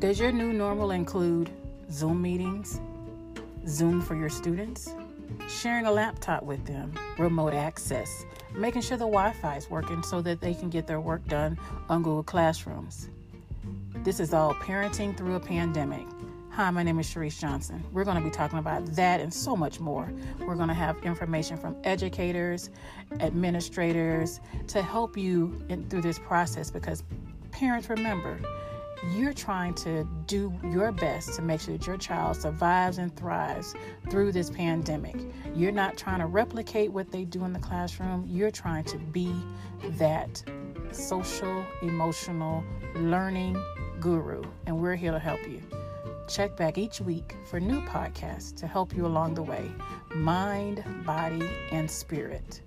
Does your new normal include Zoom meetings, Zoom for your students, sharing a laptop with them, remote access, making sure the Wi Fi is working so that they can get their work done on Google Classrooms? This is all parenting through a pandemic. Hi, my name is Sharice Johnson. We're going to be talking about that and so much more. We're going to have information from educators, administrators to help you in, through this process because parents remember you're trying to do your best to make sure that your child survives and thrives through this pandemic. You're not trying to replicate what they do in the classroom, you're trying to be that social, emotional learning guru, and we're here to help you. Check back each week for new podcasts to help you along the way mind, body, and spirit.